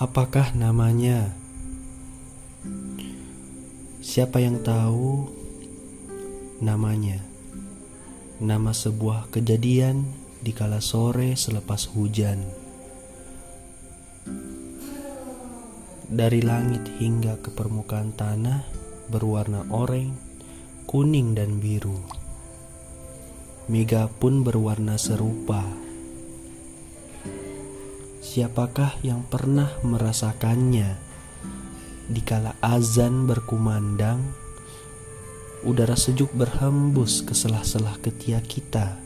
Apakah namanya? Siapa yang tahu namanya? Nama sebuah kejadian di kala sore selepas hujan. Dari langit hingga ke permukaan tanah berwarna oranye, kuning dan biru. Mega pun berwarna serupa. Siapakah yang pernah merasakannya? Dikala azan berkumandang, udara sejuk berhembus ke selah-selah ketiak kita,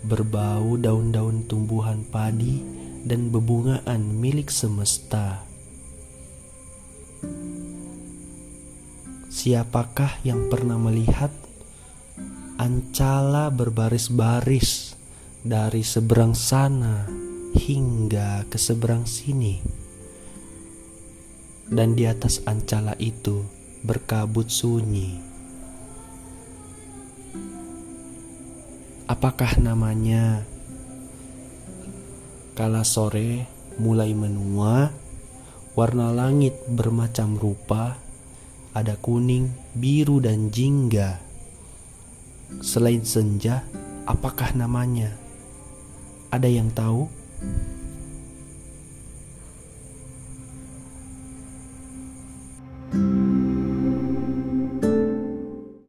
berbau daun-daun tumbuhan padi dan bebungaan milik semesta. Siapakah yang pernah melihat ancala berbaris-baris dari seberang sana? Hingga ke seberang sini. Dan di atas ancala itu berkabut sunyi. Apakah namanya? Kala sore mulai menua, warna langit bermacam rupa, ada kuning, biru, dan jingga. Selain senja, apakah namanya? Ada yang tahu? Thank you.